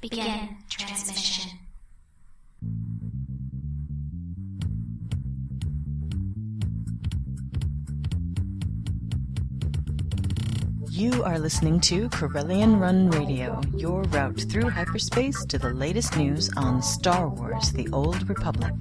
Begin transmission. You are listening to Corellian Run Radio, your route through hyperspace to the latest news on Star Wars The Old Republic.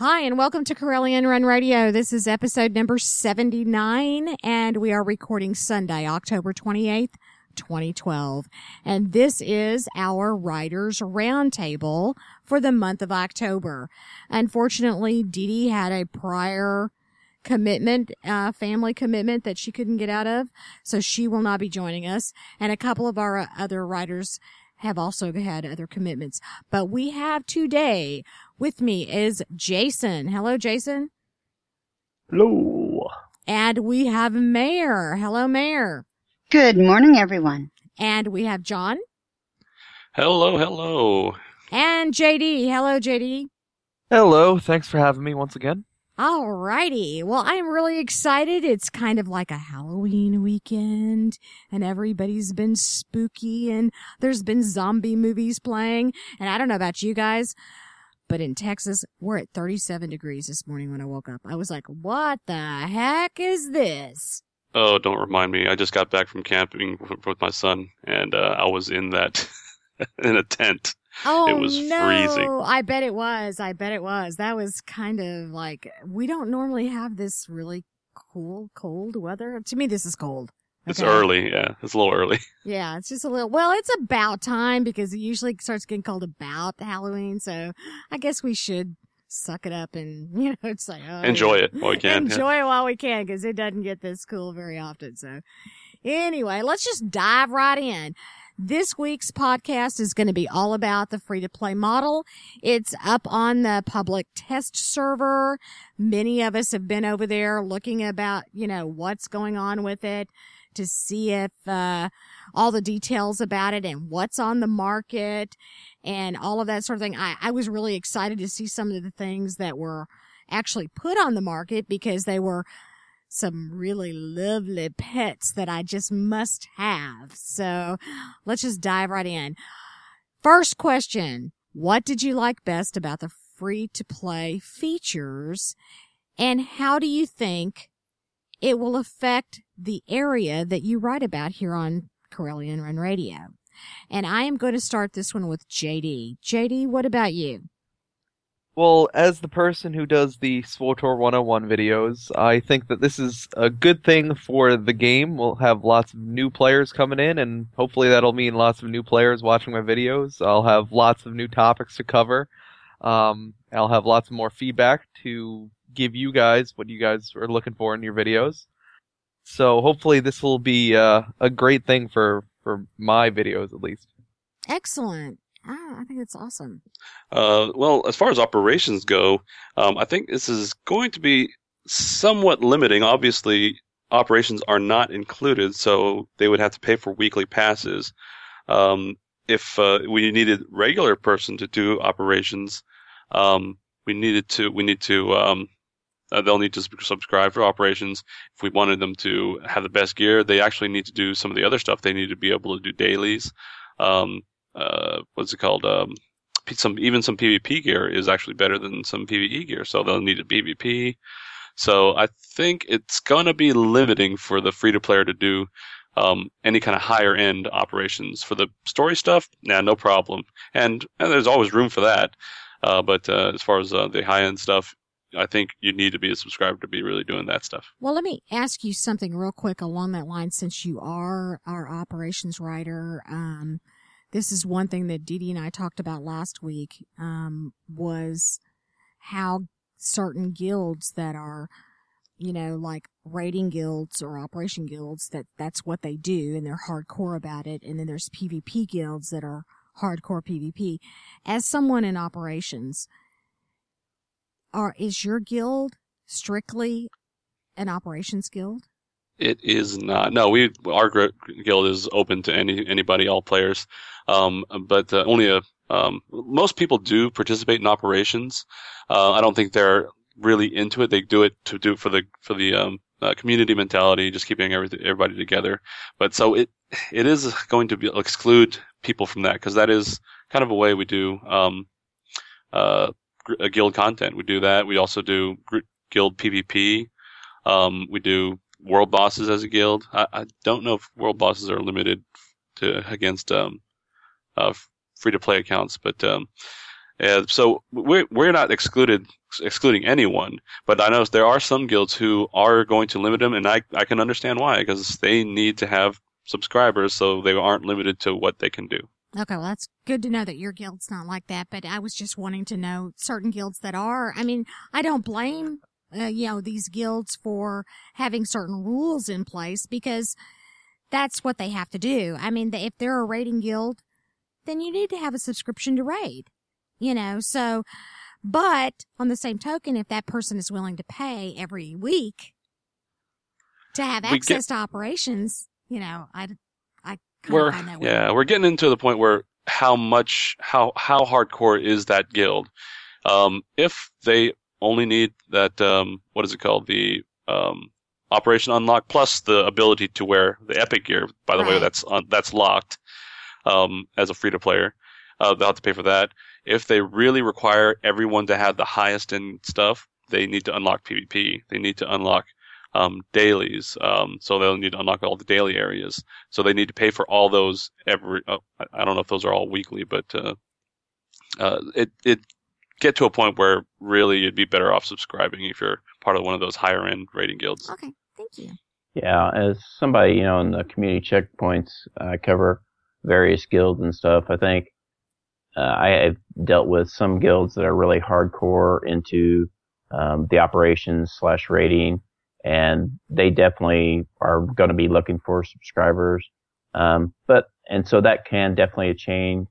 Hi, and welcome to Corellian Run Radio. This is episode number 79, and we are recording Sunday, October 28th, 2012. And this is our Writers Roundtable for the month of October. Unfortunately, Dee Dee had a prior commitment, uh, family commitment that she couldn't get out of. So she will not be joining us. And a couple of our other writers have also had other commitments. But we have today with me is Jason. Hello, Jason. Hello. And we have Maer. Hello, Maer. Good morning, everyone. And we have John. Hello, hello. And JD. Hello, JD. Hello. Thanks for having me once again. Alrighty. Well, I'm really excited. It's kind of like a Halloween weekend and everybody's been spooky and there's been zombie movies playing. And I don't know about you guys, but in Texas, we're at 37 degrees this morning when I woke up. I was like, what the heck is this? Oh, don't remind me. I just got back from camping with my son and uh, I was in that, in a tent. Oh, it was no. freezing. I bet it was. I bet it was. That was kind of like, we don't normally have this really cool, cold weather. To me, this is cold. It's early. Yeah, it's a little early. Yeah, it's just a little, well, it's about time because it usually starts getting cold about Halloween. So I guess we should suck it up and, you know, it's like, oh, Enjoy yeah. it while we can. yeah. Enjoy it while we can because it doesn't get this cool very often. So anyway, let's just dive right in. This week's podcast is going to be all about the free to play model. It's up on the public test server. Many of us have been over there looking about, you know, what's going on with it to see if, uh, all the details about it and what's on the market and all of that sort of thing. I, I was really excited to see some of the things that were actually put on the market because they were some really lovely pets that I just must have. So let's just dive right in. First question. What did you like best about the free to play features? And how do you think it will affect the area that you write about here on Corellian Run Radio? And I am going to start this one with JD. JD, what about you? Well, as the person who does the SWTOR 101 videos, I think that this is a good thing for the game. We'll have lots of new players coming in, and hopefully that'll mean lots of new players watching my videos. I'll have lots of new topics to cover. Um, I'll have lots more feedback to give you guys what you guys are looking for in your videos. So hopefully this will be uh, a great thing for, for my videos at least. Excellent. Ah, I think it's awesome. Uh, well, as far as operations go, um, I think this is going to be somewhat limiting. Obviously, operations are not included, so they would have to pay for weekly passes. Um, if uh, we needed regular person to do operations, um, we needed to we need to um, uh, they'll need to subscribe for operations. If we wanted them to have the best gear, they actually need to do some of the other stuff. They need to be able to do dailies. Um, uh, what's it called? Um, some even some PvP gear is actually better than some PvE gear, so they'll need a PvP. So I think it's gonna be limiting for the free to player to do um, any kind of higher end operations. For the story stuff, nah, no problem, and, and there's always room for that. Uh, but uh, as far as uh, the high end stuff, I think you need to be a subscriber to be really doing that stuff. Well, let me ask you something real quick along that line since you are our operations writer. Um, this is one thing that Dee Dee and I talked about last week, um, was how certain guilds that are, you know, like raiding guilds or operation guilds that that's what they do and they're hardcore about it. And then there's PvP guilds that are hardcore PvP. As someone in operations, are, is your guild strictly an operations guild? It is not. No, we our guild is open to any anybody, all players. Um, but uh, only a um, most people do participate in operations. Uh, I don't think they're really into it. They do it to do it for the for the um, uh, community mentality, just keeping everything, everybody together. But so it it is going to be exclude people from that because that is kind of a way we do um, uh, guild content. We do that. We also do guild PvP. Um, we do world bosses as a guild. I, I, don't know if world bosses are limited to against um, uh, free to play accounts, but um, so we're we're not excluded excluding anyone, but I know there are some guilds who are going to limit them, and I I can understand why because they need to have subscribers, so they aren't limited to what they can do. Okay, well, that's good to know that your guild's not like that, but I was just wanting to know certain guilds that are. I mean, I don't blame, uh, you know, these guilds for having certain rules in place because that's what they have to do. I mean, if they're a raiding guild, then you need to have a subscription to raid, you know, so, but on the same token, if that person is willing to pay every week to have access get- to operations, you know, I, I, we're yeah, we're getting into the point where how much how how hardcore is that guild? Um, if they only need that um, what is it called the um, Operation Unlock plus the ability to wear the Epic gear. By the right. way, that's uh, that's locked um, as a free to player. Uh, they'll have to pay for that. If they really require everyone to have the highest end stuff, they need to unlock PvP. They need to unlock um, dailies. Um, so they'll need to unlock all the daily areas. So they need to pay for all those every. Uh, I don't know if those are all weekly, but uh, uh, it it get to a point where really you'd be better off subscribing if you're part of one of those higher end raiding guilds. Okay, thank you. Yeah, as somebody you know in the community checkpoints, I cover various guilds and stuff. I think uh, I have dealt with some guilds that are really hardcore into um, the operations slash raiding and they definitely are going to be looking for subscribers. Um, but and so that can definitely change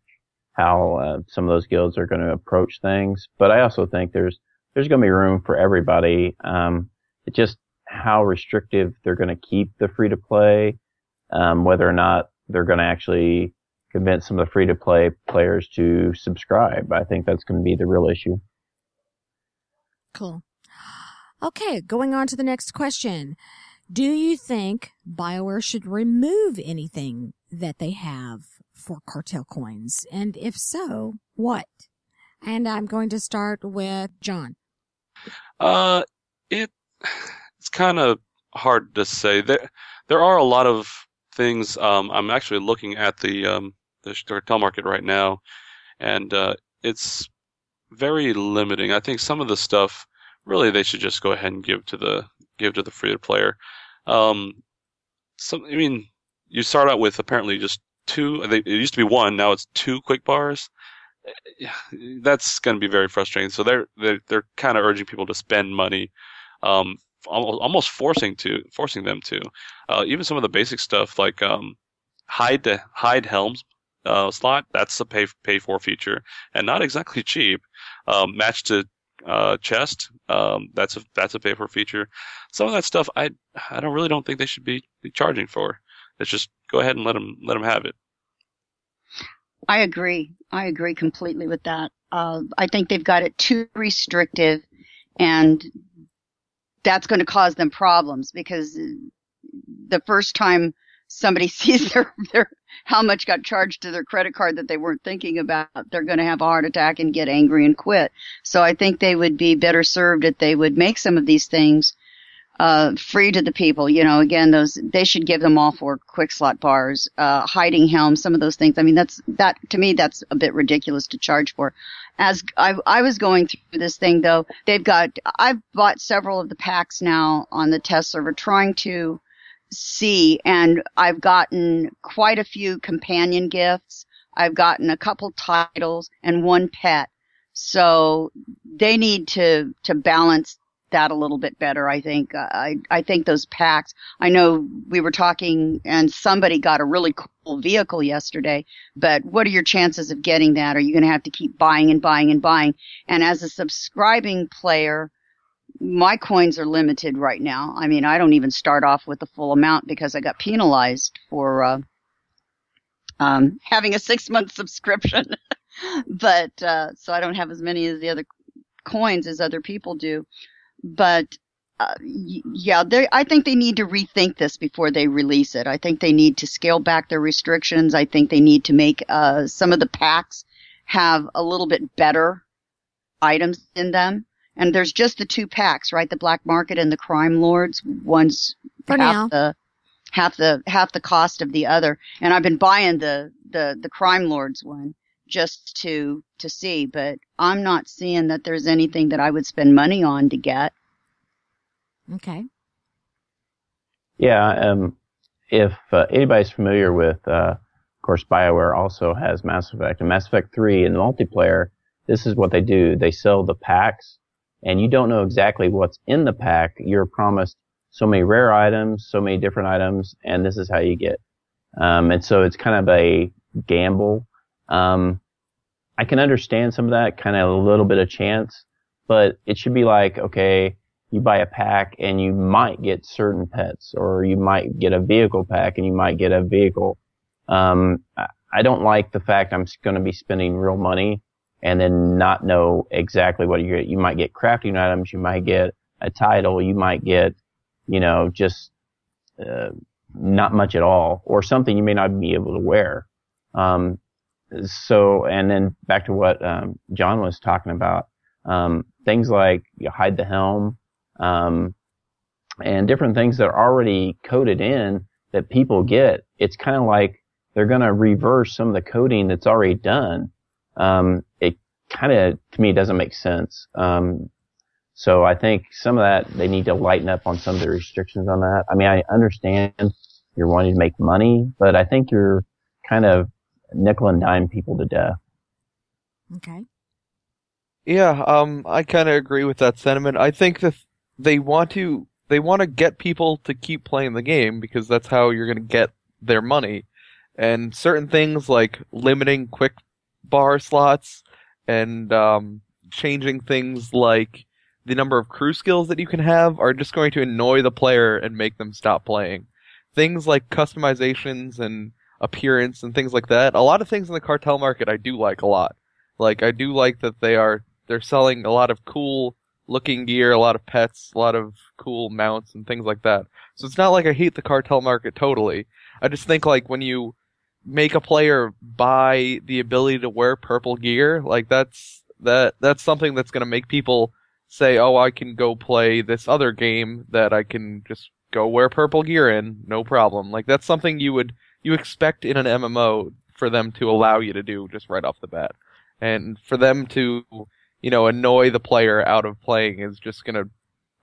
how uh, some of those guilds are going to approach things. But I also think there's there's going to be room for everybody. Um, it's just how restrictive they're going to keep the free to play, um, whether or not they're going to actually convince some of the free to play players to subscribe. I think that's going to be the real issue. Cool. Okay, going on to the next question. Do you think BioWare should remove anything that they have for cartel coins? And if so, what? And I'm going to start with John. Uh, it, it's kind of hard to say. There, there are a lot of things. Um, I'm actually looking at the, um, the cartel market right now, and, uh, it's very limiting. I think some of the stuff really they should just go ahead and give to the give to the free to player. Um, some, I mean, you start out with apparently just two. It used to be one, now it's two quick bars. That's going to be very frustrating. So they're they're, they're kind of urging people to spend money, um, almost forcing to forcing them to. Uh, even some of the basic stuff like um, hide to hide helms uh, slot. That's a pay pay for feature and not exactly cheap. Um, match to uh, chest. Um, that's a that's a pay for feature. Some of that stuff I I don't really don't think they should be, be charging for. It's just go ahead and let them let them have it. I agree. I agree completely with that. Uh, I think they've got it too restrictive, and that's going to cause them problems because the first time somebody sees their their how much got charged to their credit card that they weren't thinking about, they're going to have a heart attack and get angry and quit. So I think they would be better served if they would make some of these things uh, free to the people. You know, again, those they should give them all for quick slot bars, uh, hiding helms, some of those things. I mean, that's that to me that's a bit ridiculous to charge for. As I, I was going through this thing though, they've got I've bought several of the packs now on the test server, trying to see and I've gotten quite a few companion gifts. I've gotten a couple titles and one pet. So they need to, to balance that a little bit better. I think, I, I think those packs, I know we were talking and somebody got a really cool vehicle yesterday, but what are your chances of getting that? Are you going to have to keep buying and buying and buying? And as a subscribing player, my coins are limited right now. I mean, I don't even start off with the full amount because I got penalized for uh, um, having a six month subscription. but uh, so I don't have as many as the other coins as other people do. But uh, yeah, they, I think they need to rethink this before they release it. I think they need to scale back their restrictions. I think they need to make uh, some of the packs have a little bit better items in them. And there's just the two packs, right? The black market and the crime lords. One's For half now. the half the half the cost of the other. And I've been buying the the the crime lords one just to to see, but I'm not seeing that there's anything that I would spend money on to get. Okay. Yeah, um, if uh, anybody's familiar with, uh, of course, BioWare also has Mass Effect and Mass Effect 3 in the multiplayer. This is what they do. They sell the packs and you don't know exactly what's in the pack. You're promised so many rare items, so many different items, and this is how you get. Um, and so it's kind of a gamble. Um, I can understand some of that, kind of a little bit of chance, but it should be like, okay, you buy a pack and you might get certain pets, or you might get a vehicle pack and you might get a vehicle. Um, I- don't like the fact I'm going to be spending real money and then not know exactly what you get. You might get crafting items, you might get a title, you might get, you know, just uh, not much at all, or something you may not be able to wear. Um, so, and then back to what um, John was talking about, um, things like you hide the helm, um, and different things that are already coded in that people get. It's kind of like they're going to reverse some of the coding that's already done. Um, it kind of, to me, doesn't make sense. Um, so I think some of that, they need to lighten up on some of the restrictions on that. I mean, I understand you're wanting to make money, but I think you're kind of nickel and dime people to death. Okay. Yeah, um, I kind of agree with that sentiment. I think that they want to they want to get people to keep playing the game because that's how you're going to get their money. And certain things like limiting quick bar slots and um, changing things like the number of crew skills that you can have are just going to annoy the player and make them stop playing. Things like customizations and appearance and things like that. A lot of things in the cartel market I do like a lot. Like I do like that they are they're selling a lot of cool looking gear, a lot of pets, a lot of cool mounts and things like that. So it's not like I hate the cartel market totally. I just think like when you make a player buy the ability to wear purple gear, like that's that that's something that's going to make people say, "Oh, I can go play this other game that I can just go wear purple gear in, no problem." Like that's something you would you expect in an MMO for them to allow you to do just right off the bat. And for them to, you know, annoy the player out of playing is just going to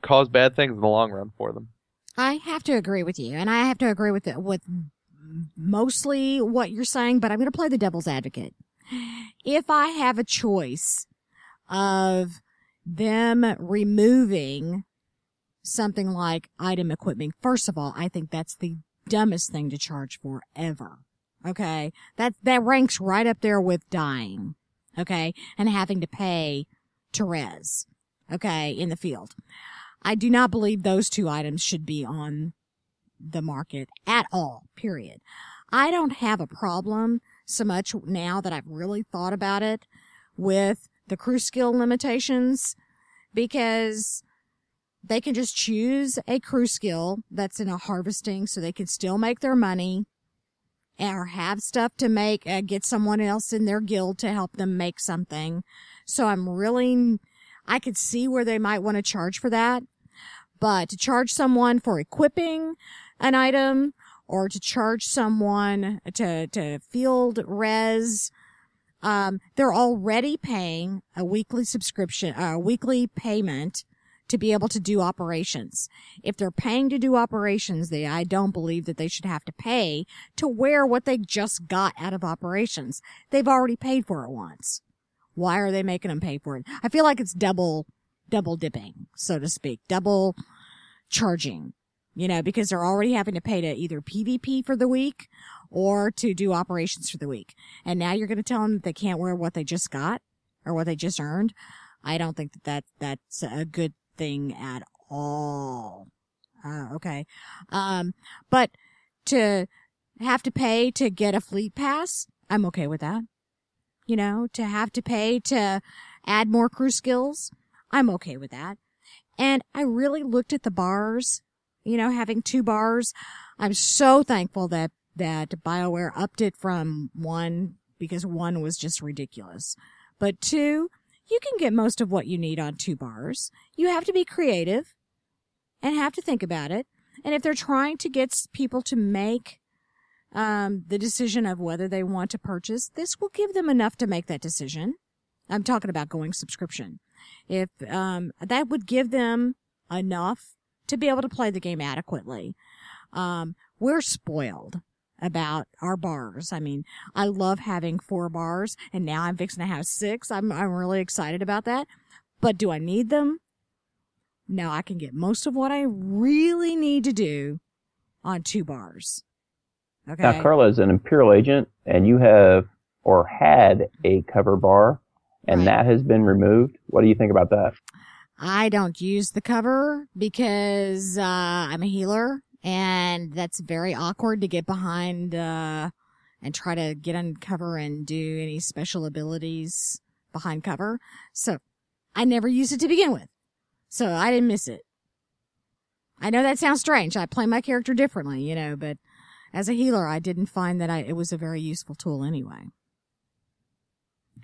cause bad things in the long run for them. I have to agree with you, and I have to agree with it, with mostly what you're saying, but I'm going to play the devil's advocate. If I have a choice of them removing something like item equipment, first of all, I think that's the dumbest thing to charge for ever. Okay, that that ranks right up there with dying. Okay, and having to pay to res. Okay, in the field. I do not believe those two items should be on the market at all, period. I don't have a problem so much now that I've really thought about it with the crew skill limitations because they can just choose a crew skill that's in a harvesting so they can still make their money or have stuff to make, uh, get someone else in their guild to help them make something. So I'm really, I could see where they might want to charge for that. But to charge someone for equipping an item or to charge someone to, to field res, um, they're already paying a weekly subscription, a weekly payment to be able to do operations. If they're paying to do operations, they, I don't believe that they should have to pay to wear what they just got out of operations. They've already paid for it once. Why are they making them pay for it? I feel like it's double, double dipping, so to speak, double charging, you know, because they're already having to pay to either PvP for the week or to do operations for the week. And now you're going to tell them that they can't wear what they just got or what they just earned. I don't think that, that that's a good thing at all. Uh, okay. Um, but to have to pay to get a fleet pass, I'm okay with that. You know, to have to pay to add more crew skills, I'm okay with that. And I really looked at the bars, you know, having two bars. I'm so thankful that, that BioWare upped it from one because one was just ridiculous. But two, you can get most of what you need on two bars. You have to be creative and have to think about it. And if they're trying to get people to make um, the decision of whether they want to purchase, this will give them enough to make that decision. I'm talking about going subscription. If um, that would give them enough to be able to play the game adequately. Um, we're spoiled about our bars. I mean, I love having four bars and now I'm fixing to have six. I'm, I'm really excited about that. But do I need them? No, I can get most of what I really need to do on two bars. Okay. Now, Carla is an Imperial agent, and you have or had a cover bar, and Right. that has been removed. What do you think about that? I don't use the cover because uh, I'm a healer, and that's very awkward to get behind uh, and try to get on cover and do any special abilities behind cover. So I never used it to begin with, so I didn't miss it. I know that sounds strange. I play my character differently, you know, but as a healer, I didn't find that I, it was a very useful tool anyway.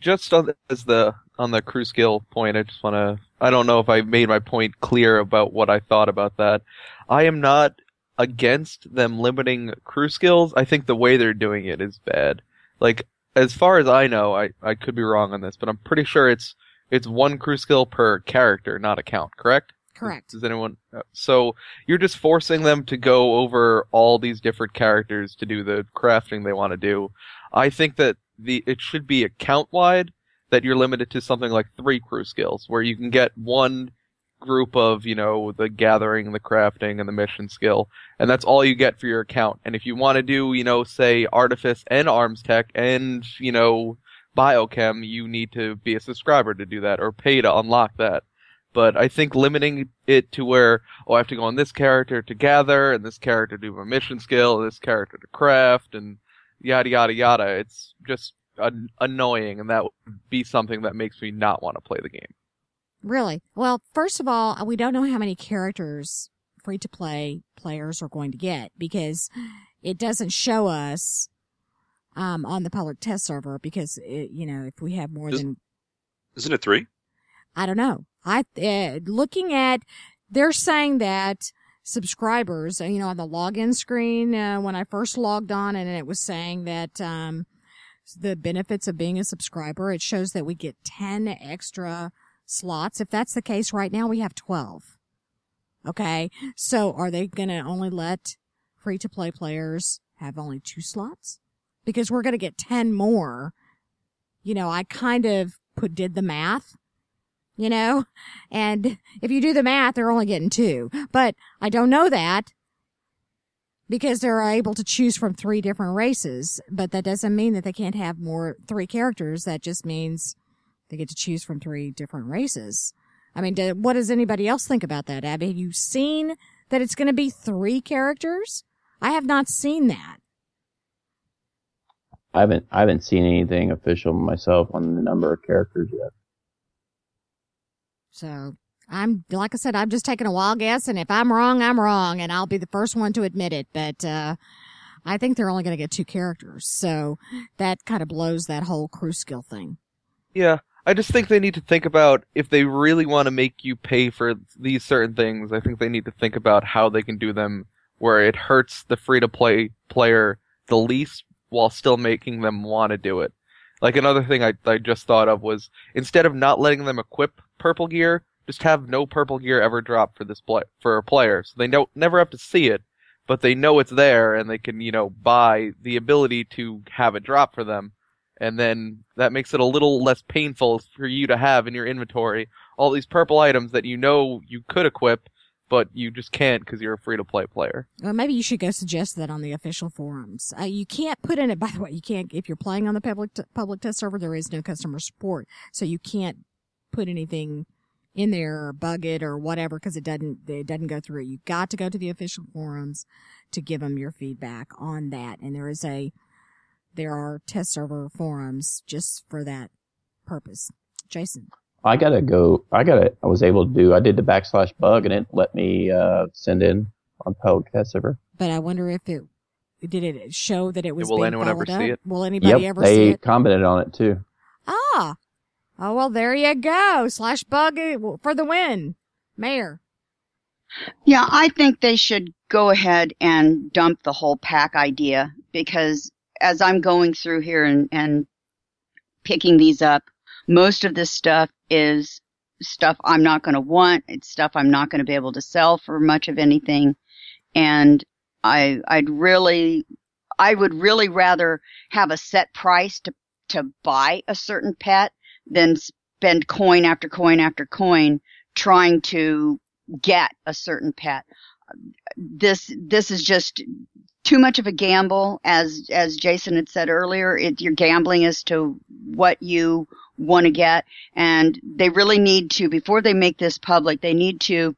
just on the, as the on the crew skill point, I just want to. I don't know if I made my point clear about what I thought about that. I am not against them limiting crew skills. I think the way they're doing it is bad. Like as far as I know, I I could be wrong on this, but I'm pretty sure it's it's one crew skill per character, not account. Correct? Correct. Does anyone? uh, So you're just forcing them to go over all these different characters to do the crafting they want to do. I think that the it should be account wide that you're limited to something like three crew skills, where you can get one group of you know the gathering, the crafting, and the mission skill, and that's all you get for your account. And if you want to do you know say artifice and Armstech and you know biochem, you need to be a subscriber to do that or pay to unlock that but I think limiting it to where oh I have to go on this character to gather and this character to do a mission skill, and this character to craft and yada yada yada. It's just an- annoying, and that would be something that makes me not want to play the game. Really? Well, first of all, we don't know how many characters free to play players are going to get because it doesn't show us um, on the public test server because it, you know if we have more Does- than Isn't it three? I don't know. I uh, looking at they're saying that subscribers, you know, on the login screen uh, when I first logged on, and it was saying that um, the benefits of being a subscriber. It shows that we get ten extra slots. If that's the case, right now we have twelve. Okay, so are they going to only let free to play players have only two slots? Because we're going to get ten more. You know, I kind of put did the math you know? And if you do the math, they're only getting two. But I don't know that because they're able to choose from three different races. But that doesn't mean that they can't have more three characters. That just means they get to choose from three different races. I mean, do, what does anybody else think about that, Abby? Have you seen that it's going to be three characters? I have not seen that. I haven't I haven't seen anything official myself on the number of characters yet. So I'm, like I said, I'm just taking a wild guess. And if I'm wrong, I'm wrong and I'll be the first one to admit it. But, uh, I think they're only going to get two characters. So that kind of blows that whole crew skill thing. Yeah, I just think they need to think about if they really want to make you pay for these certain things. I think they need to think about how they can do them where it hurts the free to play player the least while still making them want to do it. Like another thing I, I just thought of was instead of not letting them equip purple gear, just have no purple gear ever drop for this play for a player, so they don't never have to see it, but they know it's there and they can you know buy the ability to have it drop for them and then that makes it a little less painful for you to have in your inventory all these purple items that you know you could equip, but you just can't because you're a free to play player. Well, maybe you should go suggest that on the official forums. Uh, you can't put in it, by the way, you can't, if you're playing on the public, t- public test server, there is no customer support. So you can't put anything in there or bug it or whatever because it doesn't, it doesn't go through. You got to go to the official forums to give them your feedback on that. And there is a, there are test server forums just for that purpose. Jason. I gotta go. I gotta. I was able to do. I did the backslash bug, and it let me uh, send in on podcast server. But I wonder if it did it show that it was. will being anyone ever followed see it? Will anybody yep, ever see it? they commented on it too. Ah, oh well, there you go. Slash bug eh, for the win, Maer. Yeah, I think they should go ahead and dump the whole pack idea because as I'm going through here and, and picking these up, most of this stuff is stuff I'm not going to want. It's stuff I'm not going to be able to sell for much of anything. And I, I'd really, I would really rather have a set price to, to buy a certain pet than spend coin after coin after coin trying to get a certain pet. This this is just too much of a gamble, as as Jason had said earlier. It, you're gambling as to what you want to get, and they really need to before they make this public. They need to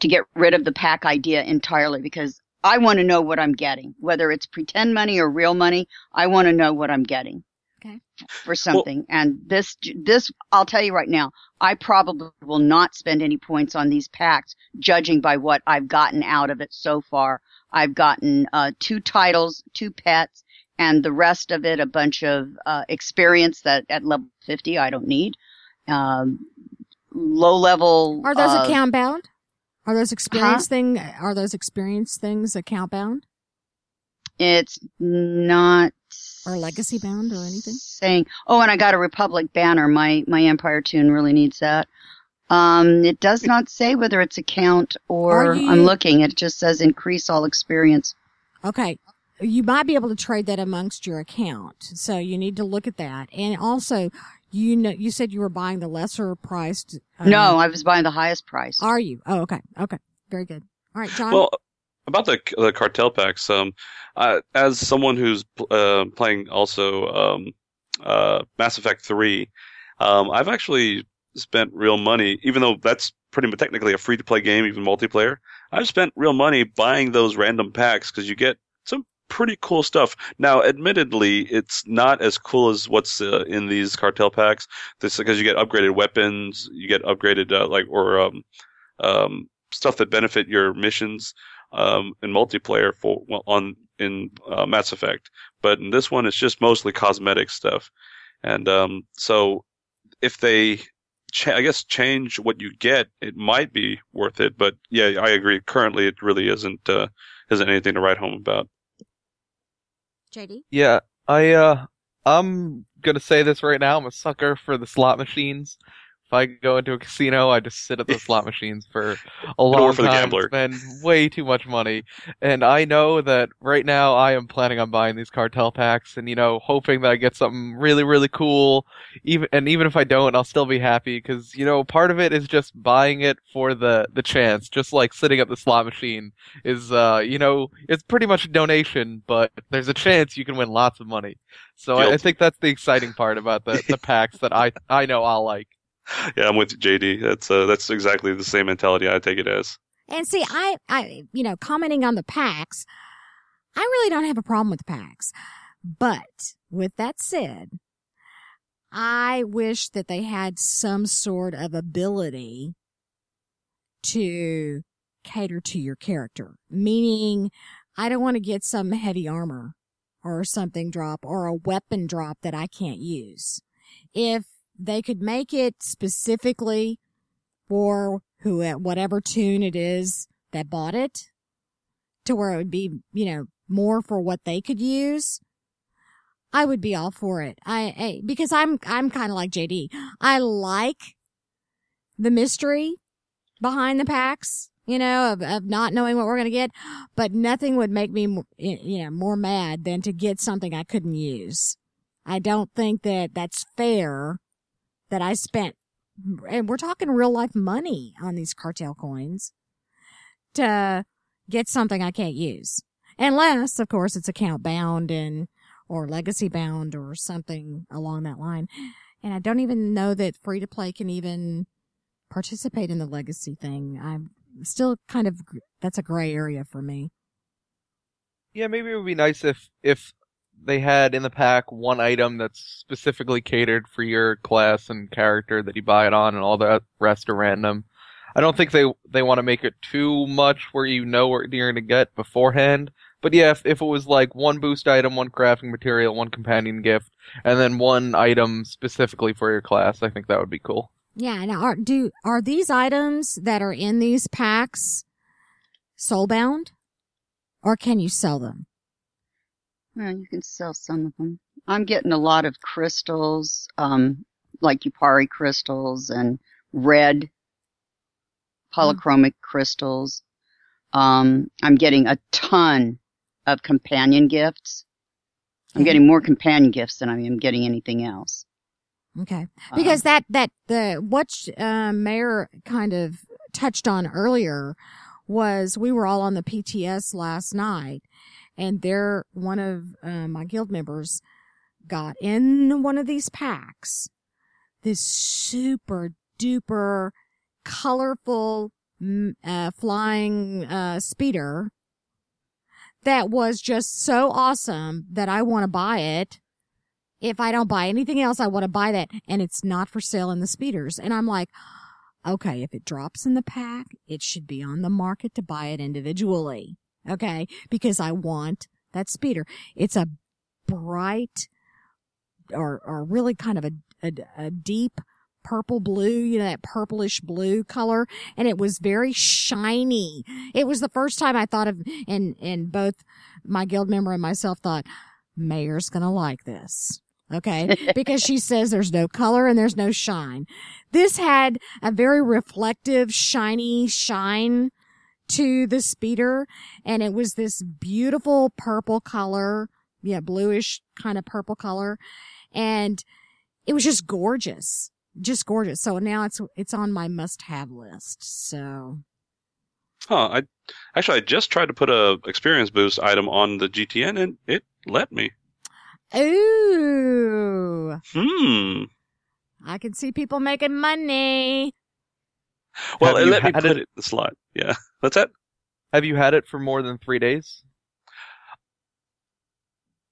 to get rid of the pack idea entirely because I want to know what I'm getting, whether it's pretend money or real money. I want to know what I'm getting Okay. for something. and this, this, I'll tell you right now, I probably will not spend any points on these packs, judging by what I've gotten out of it so far. I've gotten uh, two titles, two pets, and the rest of it a bunch of uh, experience that at level 50 I don't need. Um, low level. Are those uh, account bound? Are those experience thing? Are those experience things account bound It's not. or legacy bound or anything? Saying, oh, and I got a Republic banner. My my Empire toon really needs that. Um, it does not say whether it's account or you- I'm looking. It just says increase all experience. Okay. You might be able to trade that amongst your account. So you need to look at that. And also, you know, you said you were buying the lesser priced. uh, no, I was buying the highest price. Are you? Oh, okay. Okay. Very good. All right, John. Well, about the the cartel packs, um, uh, as someone who's uh, playing also um, uh, Mass Effect Three, um, I've actually spent real money, even though that's pretty much technically a free to play game, even multiplayer. I've spent real money buying those random packs because you get some pretty cool stuff. Now, admittedly, it's not as cool as what's uh, in these cartel packs. This because you get upgraded weapons, you get upgraded uh, like or um, um, stuff that benefit your missions um, in multiplayer for well, on in uh, Mass Effect. But in this one, it's just mostly cosmetic stuff, and um, so if they, cha- I guess, change what you get, it might be worth it. But yeah, I agree. Currently, it really isn't uh, isn't anything to write home about. JD. Yeah, I uh, I'm gonna say this right now. I'm a sucker for the slot machines. If I go into a casino, I just sit at the slot machines for a long for time, spend way too much money, and I know that right now I am planning on buying these cartel packs, and you know, hoping that I get something really, really cool. Even and even if I don't, I'll still be happy because you know, part of it is just buying it for the the chance, just like sitting at the slot machine is uh you know it's pretty much a donation but there's a chance you can win lots of money. So I, I think that's the exciting part about the, the packs that i i know i'll like Yeah, I'm with JD. That's uh, that's exactly the same mentality I take it as. And see, I, I, you know, commenting on the packs, I really don't have a problem with the packs. But with that said, I wish that they had some sort of ability to cater to your character. Meaning, I don't want to get some heavy armor or something drop or a weapon drop that I can't use. If they could make it specifically for who, whatever toon it is that bought it to where it would be, you know, more for what they could use. I would be all for it. I, I because I'm, I'm kind of like JD. I like the mystery behind the packs, you know, of, of not knowing what we're going to get, but nothing would make me, you know, more mad than to get something I couldn't use. I don't think that that's fair that I spent, and we're talking real life money on these cartel coins to get something I can't use. Unless, of course, it's account bound and, or legacy bound or something along that line. And I don't even know that free to play can even participate in the legacy thing. I'm still kind of, that's a gray area for me. yeah maybe it would be nice if if they had in the pack one item that's specifically catered for your class and character that you buy it on, and all the rest are random. I don't think they they want to make it too much where you know what you're gonna get beforehand. But yeah, if, if it was like one boost item, one crafting material, one companion gift, and then one item specifically for your class, I think that would be cool. Yeah. Now, are do are these items that are in these packs soulbound, or can you sell them? Well, you can sell some of them. I'm getting a lot of crystals, um, like Yupari crystals and red polychromic crystals. Um, I'm getting a ton of companion gifts. I'm getting more companion gifts than I am getting anything else. Okay. Uh, Because that, that, the, what, uh, Maer kind of touched on earlier was we were all on the PTS last night and there, one of, uh, my guild members got in one of these packs this super duper colorful, mm, uh, flying, uh, speeder that was just so awesome that I want to buy it if I don't buy anything else, I want to buy that. And it's not for sale in the speeders. And I'm like, okay, if it drops in the pack, it should be on the market to buy it individually. Okay. Because I want that speeder. It's a bright or, or really kind of a, a, a deep purple blue, you know, that purplish blue color. And it was very shiny. It was the first time I thought of, and, and both my guild member and myself thought, Maer's gonna like this. Okay. Because she says there's no color and there's no shine. This had a very reflective, shiny shine to the speeder. And it was this beautiful purple color. Yeah, bluish kind of purple color. And it was just gorgeous. Just gorgeous. So now it's, it's on my must have list. So Huh. I actually I just tried to put a experience boost item on the GTN and it let me. Ooh. Hmm. I can see people making money. Well, let me had put it- it in the slot. Yeah. That's that. Have you had it for more than three days?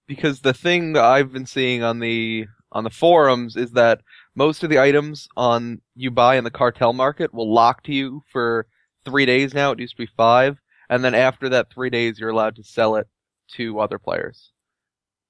Because the thing that I've been seeing on the on the forums is that most of the items on you buy in the cartel market will lock to you for three days now. It used to be five, and then after that three days, you're allowed to sell it to other players.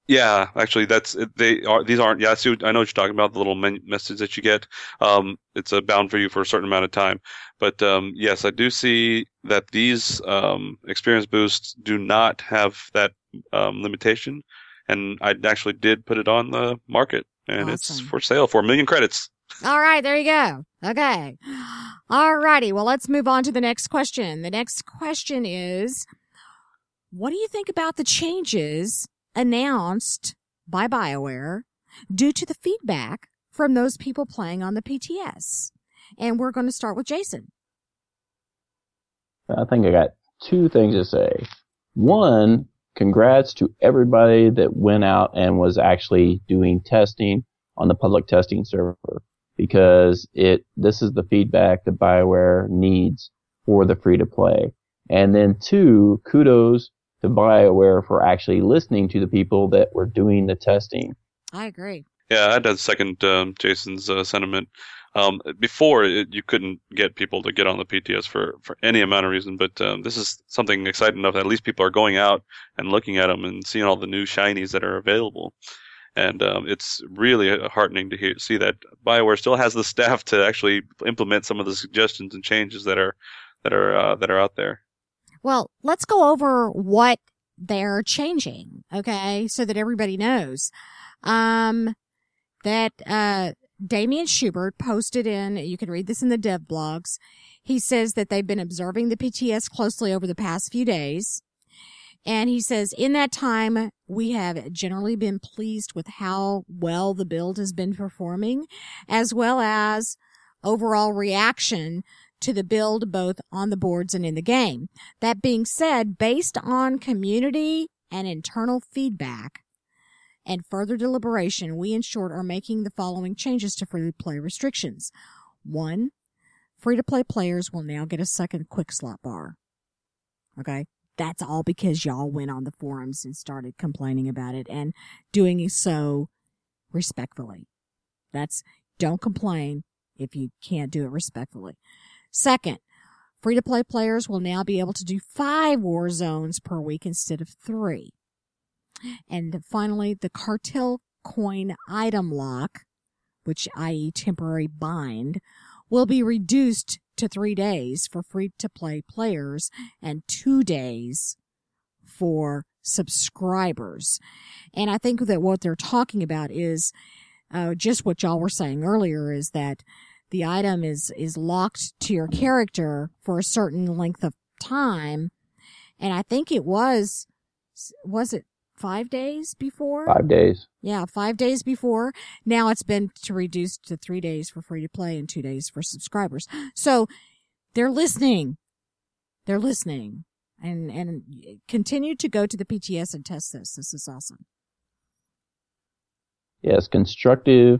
Yeah, actually, that's they are. These aren't. Yeah, I see. What, I know what you're talking about. The little men- message that you get. Um, it's a bound for you for a certain amount of time. But um, yes, I do see that these um, experience boosts do not have that um, limitation, and I actually did put it on the market, and it's for sale for a million credits. All right, there you go. Okay. All righty. Well, let's move on to the next question. The next question is, what do you think about the changes announced by BioWare due to the feedback from those people playing on the PTS? And we're going to start with Jason. I think I got two things to say. One, congrats to everybody that went out and was actually doing testing on the public testing server because it this is the feedback that BioWare needs for the free to play. And then two, kudos to BioWare for actually listening to the people that were doing the testing. I agree. Yeah, I did second um, Jason's uh, sentiment. Um, before, it, you couldn't get people to get on the PTS for, for any amount of reason, but um, this is something exciting enough that at least people are going out and looking at them and seeing all the new shinies that are available. And um, it's really heartening to hear, see that Bioware still has the staff to actually implement some of the suggestions and changes that are that are uh, that are out there. Well, let's go over what they're changing, okay, so that everybody knows. Um, that uh, Damion Schubert posted in, you can read this in the dev blogs. He says that they've been observing the PTS closely over the past few days. And he says, in that time, we have generally been pleased with how well the build has been performing, as well as overall reaction to the build both on the boards and in the game. That being said, based on community and internal feedback and further deliberation, we in short are making the following changes to free to play restrictions. One, free to play players will now get a second quick slot bar. Okay. that's all because y'all went on the forums and started complaining about it and doing so respectfully. That's, don't complain if you can't do it respectfully. Second, free to play players will now be able to do five war zones per week instead of three. And finally, the cartel coin item lock, which i.e. temporary bind, will be reduced to three days for free to play players and two days for subscribers. And I think that what they're talking about is uh, just what y'all were saying earlier is that the item is is locked to your character for a certain length of time, and I think it was was it five days before? Five days. Yeah, five days before. Now it's been to reduced to three days for free to play and two days for subscribers. So they're listening. They're listening and, and continue to go to the PTS and test this. This is awesome. Yes, constructive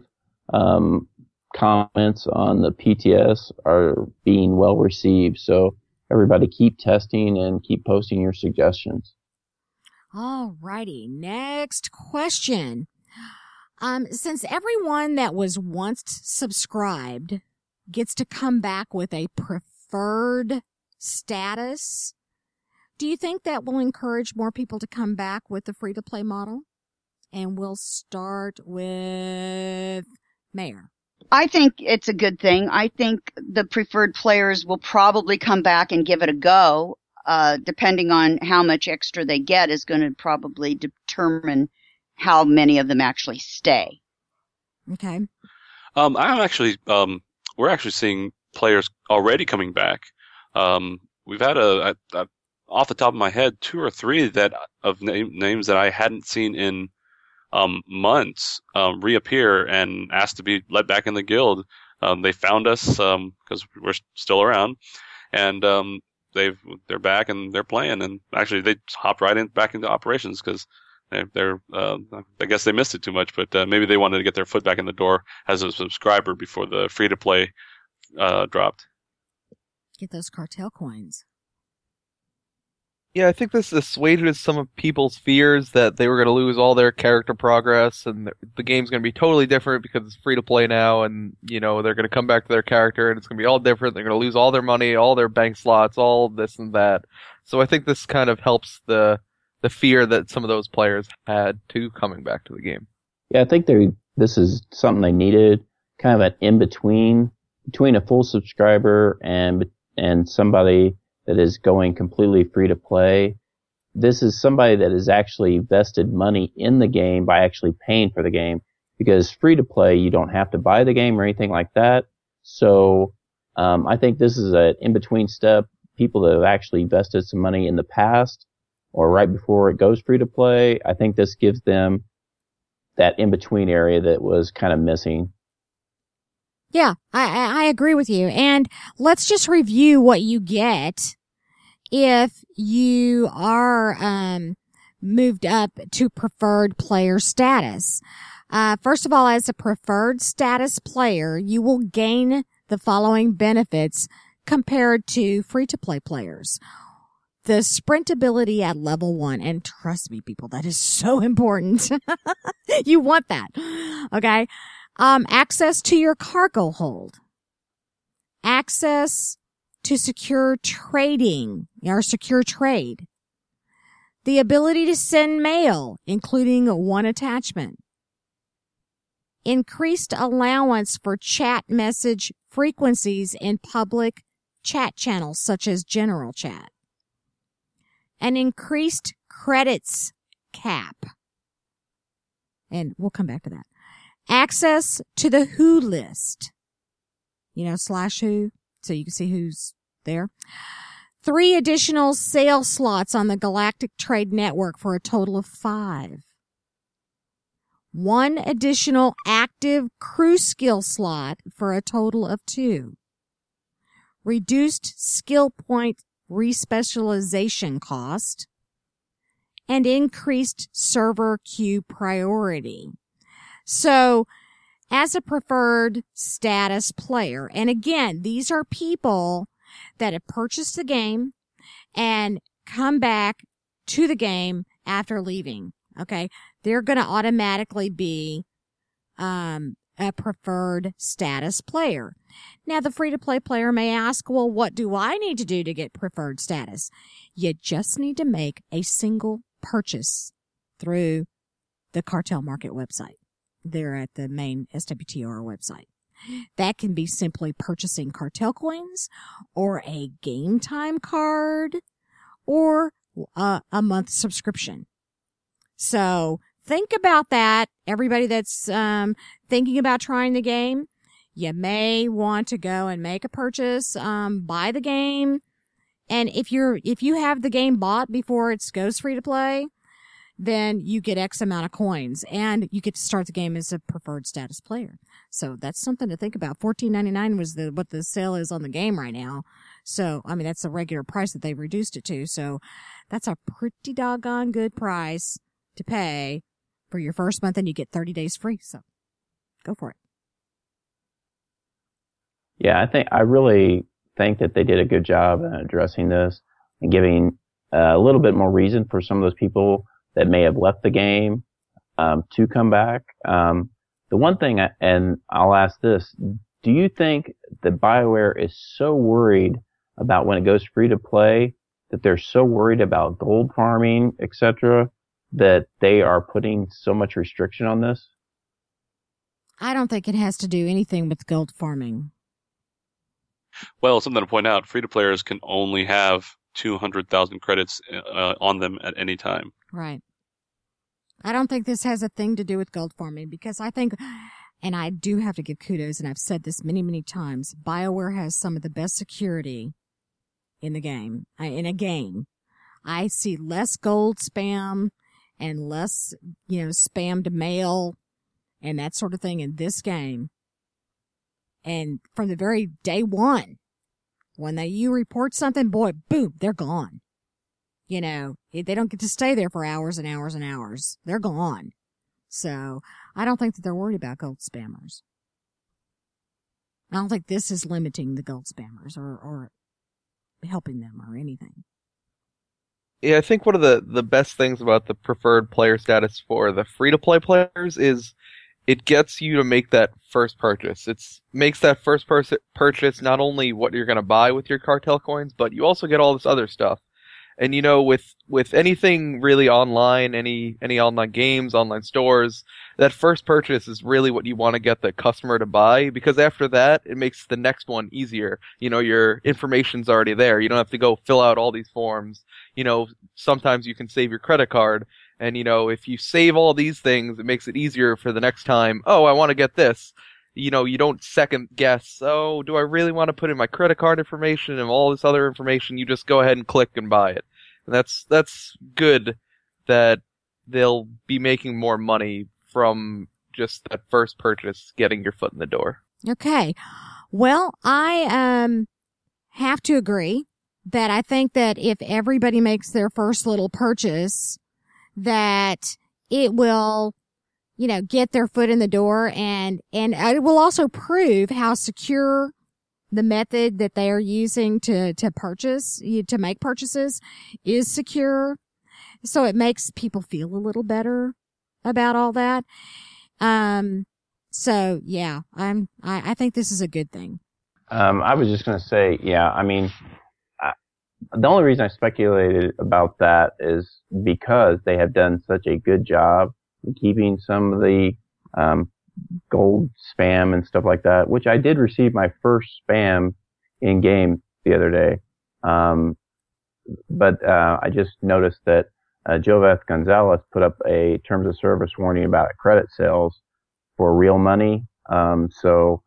um, comments on the PTS are being well received. So everybody keep testing and keep posting your suggestions. All righty. Next question. Um, since everyone that was once subscribed gets to come back with a preferred status, do you think that will encourage more people to come back with the free to play model? And we'll start with Maer. I think it's a good thing. I think the preferred players will probably come back and give it a go uh, depending on how much extra they get, is going to probably determine how many of them actually stay. Okay. Um, I'm actually, um, we're actually seeing players already coming back. Um, we've had a, a, a, off the top of my head, two or three that of name, names that I hadn't seen in um, months um, reappear and ask to be let back in the guild. Um, they found us because um, we're still around, and um, they've they're back and they're playing, and actually they hopped right in back into operations because they, they're uh, I guess they missed it too much, but uh, maybe they wanted to get their foot back in the door as a subscriber before the free to play uh, dropped. Get those cartel coins. Yeah, I think this assuaded some of people's fears that they were going to lose all their character progress and the game's going to be totally different because it's free to play now and, you know, they're going to come back to their character and it's going to be all different. They're going to lose all their money, all their bank slots, all this and that. So I think this kind of helps the the fear that some of those players had to coming back to the game. Yeah, I think they this is something they needed, kind of an in between between a full subscriber and and somebody that is going completely free to play. This is somebody that has actually vested money in the game by actually paying for the game because free to play, you don't have to buy the game or anything like that. So, um, I think this is an in between step. People that have actually vested some money in the past or right before it goes free to play. I think this gives them that in between area that was kind of missing. Yeah, I, I agree with you. And let's just review what you get if you are um, moved up to preferred player status. Uh, first of all, as a preferred status player, you will gain the following benefits compared to free to play players. The sprint ability at level one, and trust me, people, that is so important. you want that. Okay. Um, access to your cargo hold. Access to secure trading or secure trade. The ability to send mail, including one attachment. Increased allowance for chat message frequencies in public chat channels such as general chat. An increased credits cap. And we'll come back to that. Access to the who list. You know, slash who so you can see who's there. Three additional sale slots on the Galactic Trade Network for a total of five. One additional active crew skill slot for a total of two. Reduced skill point respecialization cost and increased server queue priority. So as a preferred status player. And again, these are people that have purchased the game and come back to the game after leaving. Okay. They're going to automatically be, um, a preferred status player. Now, the free to play player may ask, well, what do I need to do to get preferred status? You just need to make a single purchase through the cartel market website. They're at the main SWTOR website. That can be simply purchasing cartel coins or a game time card or a, a month subscription. So think about that. Everybody that's um, thinking about trying the game, you may want to go and make a purchase, um, buy the game. And if you're, if you have the game bought before it goes free to play, then you get X amount of coins and you get to start the game as a preferred status player. So that's something to think about. Fourteen ninety nine was the, what the sale is on the game right now. So, I mean, that's the regular price that they've reduced it to. So that's a pretty doggone good price to pay for your first month and you get 30 days free. So go for it. Yeah, I think I really think that they did a good job in addressing this and giving uh, a little bit more reason for some of those people that may have left the game um, to come back. Um, the one thing, I, and I'll ask this: Do you think that Bioware is so worried about when it goes free to play that they're so worried about gold farming, etc., that they are putting so much restriction on this? I don't think it has to do anything with gold farming. Well, something to point out: free to players can only have 200,000 credits uh, on them at any time. Right. I don't think this has a thing to do with gold farming because I think, and I do have to give kudos, and I've said this many, many times, BioWare has some of the best security in the game, uh, in a game. I see less gold spam and less, you know, spammed mail and that sort of thing in this game. And from the very day one, when they, you report something, boy, boom, they're gone. You know, they don't get to stay there for hours and hours and hours. They're gone. So I don't think that they're worried about gold spammers. I don't think this is limiting the gold spammers or, or helping them or anything. Yeah, I think one of the, the best things about the preferred player status for the free to play players is it gets you to make that first purchase. It makes that first pers- purchase not only what you're going to buy with your cartel coins, but you also get all this other stuff. And you know, with with anything really online, any any online games, online stores, that first purchase is really what you want to get the customer to buy because after that, it makes the next one easier. You know, your information's already there. You don't have to go fill out all these forms. You know, sometimes you can save your credit card and you know, if you save all these things, it makes it easier for the next time. Oh, I want to get this. You know, you don't second guess. Oh, do I really want to put in my credit card information and all this other information? You just go ahead and click and buy it. And that's that's good that they'll be making more money from just that first purchase, getting your foot in the door. Okay. Well, I um have to agree that I think that if everybody makes their first little purchase, that it will, you know, get their foot in the door and, and it will also prove how secure the method that they are using to, to purchase, to make purchases is secure. So it makes people feel a little better about all that. Um, so yeah, I'm, I, I think this is a good thing. Um, I was just going to say, yeah, I mean, the only reason I speculated about that is because they have done such a good job keeping some of the um, gold spam and stuff like that, which I did receive my first spam in game the other day. Um, but uh, I just noticed that uh, Joveth Gonzalez put up a terms of service warning about credit sales for real money. Um, so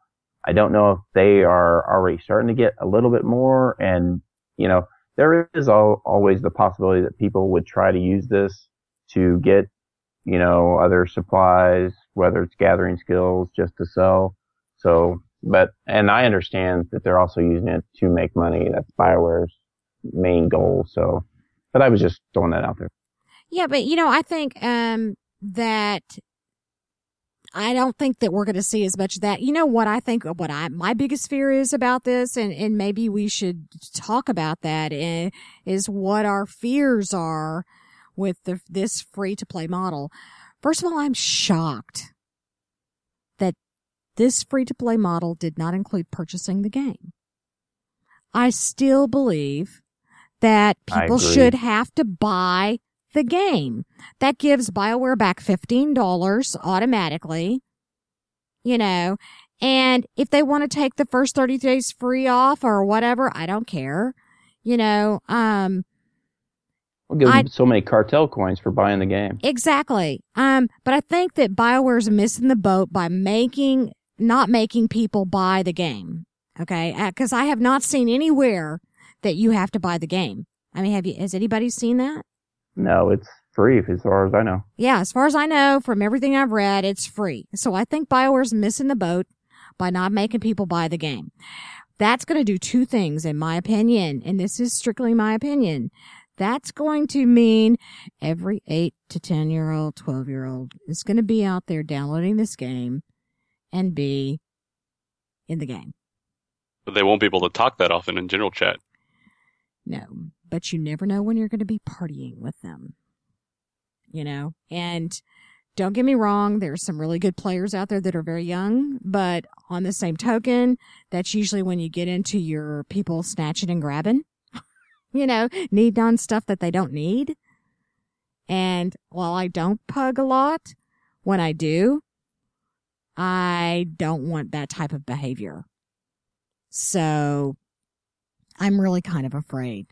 I don't know if they are already starting to get a little bit more and, you know, there is always the possibility that people would try to use this to get, you know, other supplies, whether it's gathering skills just to sell. So, but, and I understand that they're also using it to make money. That's Bioware's main goal. So, but I was just throwing that out there. Yeah, but you know, I think, um, that I don't think that we're going to see as much of that. You know what I think, what I, my biggest fear is about this, and, and maybe we should talk about that, eh, what our fears are with the, this free to play model. First of all, I'm shocked that this free to play model did not include purchasing the game. I still believe that people should have to buy the game. That gives BioWare back $15 automatically, you know, and if they want to take the first 30 days free off or whatever, I don't care. You know, um, We'll give I- them so many cartel coins for buying the game. Exactly. Um, but I think that BioWare's missing the boat by making, not making people buy the game. Okay. Uh 'cause cause I have not seen anywhere that you have to buy the game. I mean, have you, has anybody seen that? No, it's free as far as I know. Yeah. As far as I know, from everything I've read, it's free. So I think BioWare's missing the boat by not making people buy the game. That's going to do two things, in my opinion. And this is strictly my opinion. That's going to mean every eight to 10 year old, 12 year old is going to be out there downloading this game and be in the game. But they won't be able to talk that often in general chat. No, but you never know when you're going to be partying with them. You know, and don't get me wrong, there's some really good players out there that are very young, but on the same token, that's usually when you get into your people snatching and grabbing, you know, need on stuff that they don't need. And while I don't pug a lot, when I do, I don't want that type of behavior. So I'm really kind of afraid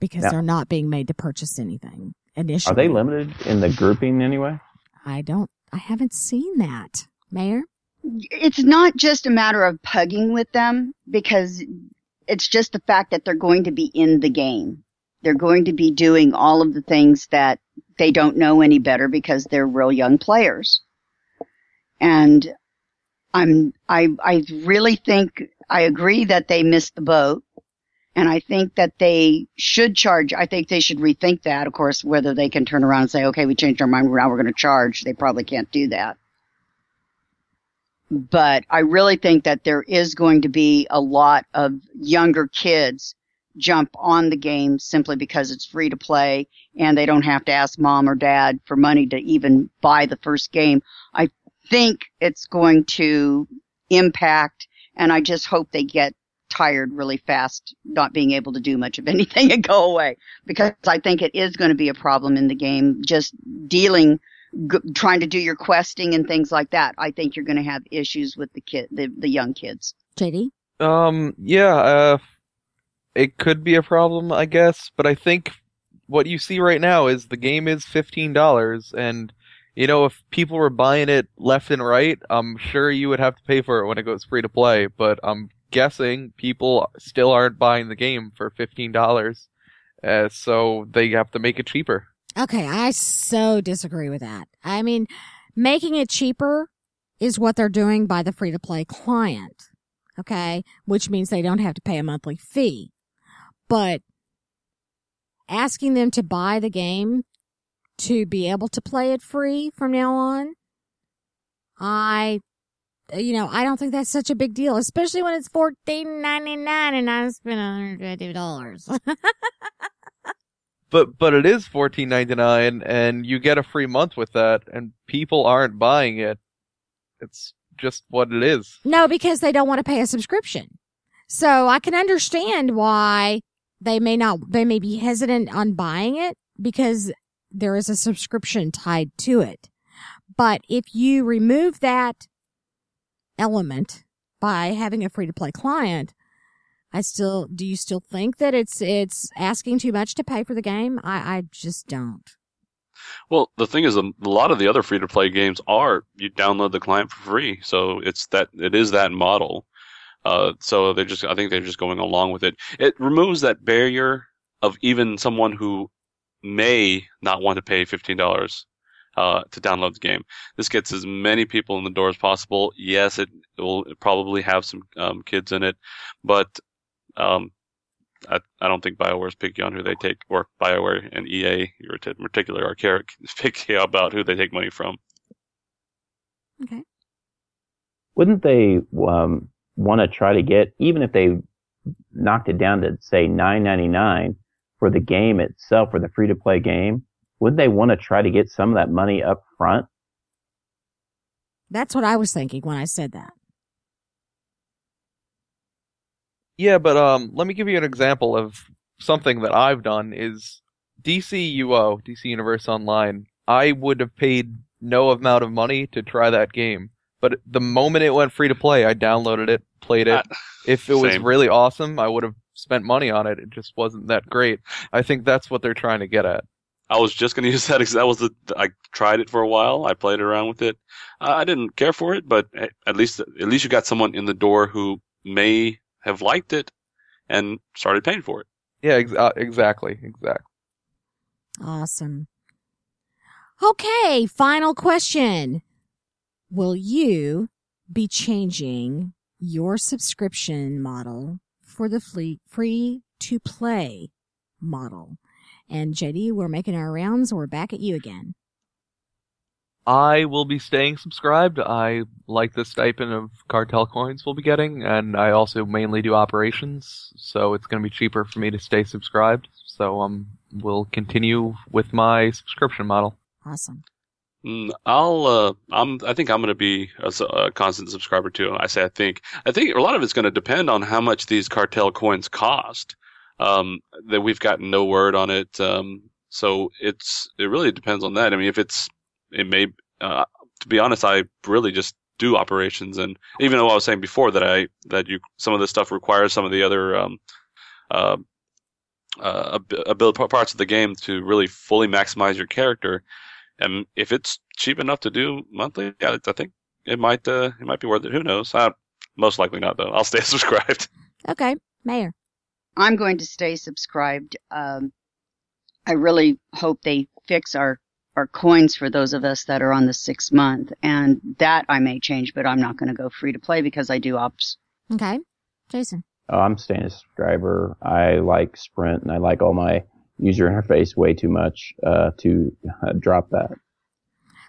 because Yeah. they're not being made to purchase anything initially. Are they limited in the grouping anyway? I don't, I haven't seen that. Maer? It's not just a matter of pugging with them because it's just the fact that they're going to be in the game. They're going to be doing all of the things that they don't know any better because they're real young players. And I'm, I, I really think, I agree that they missed the boat. And I think that they should charge. I think they should rethink that. Of course, whether they can turn around and say, okay, we changed our mind. Now we're going to charge. They probably can't do that. But I really think that there is going to be a lot of younger kids jump on the game simply because it's free to play and they don't have to ask mom or dad for money to even buy the first game. I think it's going to impact and I just hope they get tired really fast, not being able to do much of anything and go away because I think it is going to be a problem in the game. Just dealing, g- trying to do your questing and things like that. I think you're going to have issues with the kid, the, the young kids. JD? Um, yeah, uh, it could be a problem, I guess, but I think what you see right now is the game is $15, and, you know, if people were buying it left and right, I'm sure you would have to pay for it when it goes free to play, but I'm guessing people still aren't buying the game for $15, uh, so they have to make it cheaper. Okay, I so disagree with that. I mean, making it cheaper is what they're doing by the free to play client. Okay, which means they don't have to pay a monthly fee. But asking them to buy the game to be able to play it free from now on, I, you know, I don't think that's such a big deal, especially when it's fourteen ninety nine and I spent hundred fifty dollars. But but it is fourteen ninety nine, and you get a free month with that, and people aren't buying it. It's just what it is. No, because they don't want to pay a subscription. So I can understand why they may not, they may be hesitant on buying it because there is a subscription tied to it. But if you remove that element by having a free to play client, I still, do you still think that it's, it's asking too much to pay for the game? I, I just don't. Well, the thing is, a lot of the other free to play games are you download the client for free, so it's that it is that model. Uh, so they're just, I think they're just going along with it. It removes that barrier of even someone who may not want to pay fifteen dollars uh, to download the game. This gets as many people in the door as possible. Yes, it, will probably have some um, kids in it, but um, I, I don't think BioWare's picky on who they take, or BioWare and EA or in particular are care- picky about who they take money from. Okay. Wouldn't they um, want to try to get even if they knocked it down to say nine ninety nine for the game itself for the free to play game? Wouldn't they want to try to get some of that money up front? That's what I was thinking when I said that. Yeah, but um, let me give you an example of something that I've done. Is DC UO, DC Universe Online. I would have paid no amount of money to try that game, but the moment it went free to play, I downloaded it, played it. If it was same. really awesome, I would have spent money on it. It just wasn't that great. I think that's what they're trying to get at. I was just going to use that. That was the. I tried it for a while. I played around with it. Uh, I didn't care for it, but at least at least you got someone in the door who may have liked it and started paying for it. Yeah, ex- uh, exactly, exactly. Awesome. Okay, final question. Will you be changing your subscription model for the fleet free to play model? And JD, we're making our rounds. We're back at you again. I will be staying subscribed. I like the stipend of cartel coins we'll be getting, and I also mainly do operations, so it's going to be cheaper for me to stay subscribed. So um, we'll continue with my subscription model. Awesome. Mm, I'll. Uh, I'm. I think I'm going to be a constant subscriber too. I say I think. I think a lot of it's going to depend on how much these cartel coins cost. Um, that we've gotten no word on it. Um, so it's. It really depends on that. I mean, if it's. It may. Uh, to be honest, I really just do operations, and even though I was saying before that I that you some of this stuff requires some of the other um, uh, uh, ab- ability parts of the game to really fully maximize your character. And if it's cheap enough to do monthly, yeah, I think it might uh, it might be worth it. Who knows? Uh, most likely not though. I'll stay subscribed. Okay, Maer. I'm going to stay subscribed. Um, I really hope they fix our our coins for those of us that are on the six month, and that I may change, but I'm not going to go free to play because I do ops. Okay, Jason. Oh, I'm staying a subscriber. I like Sprint and I like all my user interface way too much uh, to uh, drop that.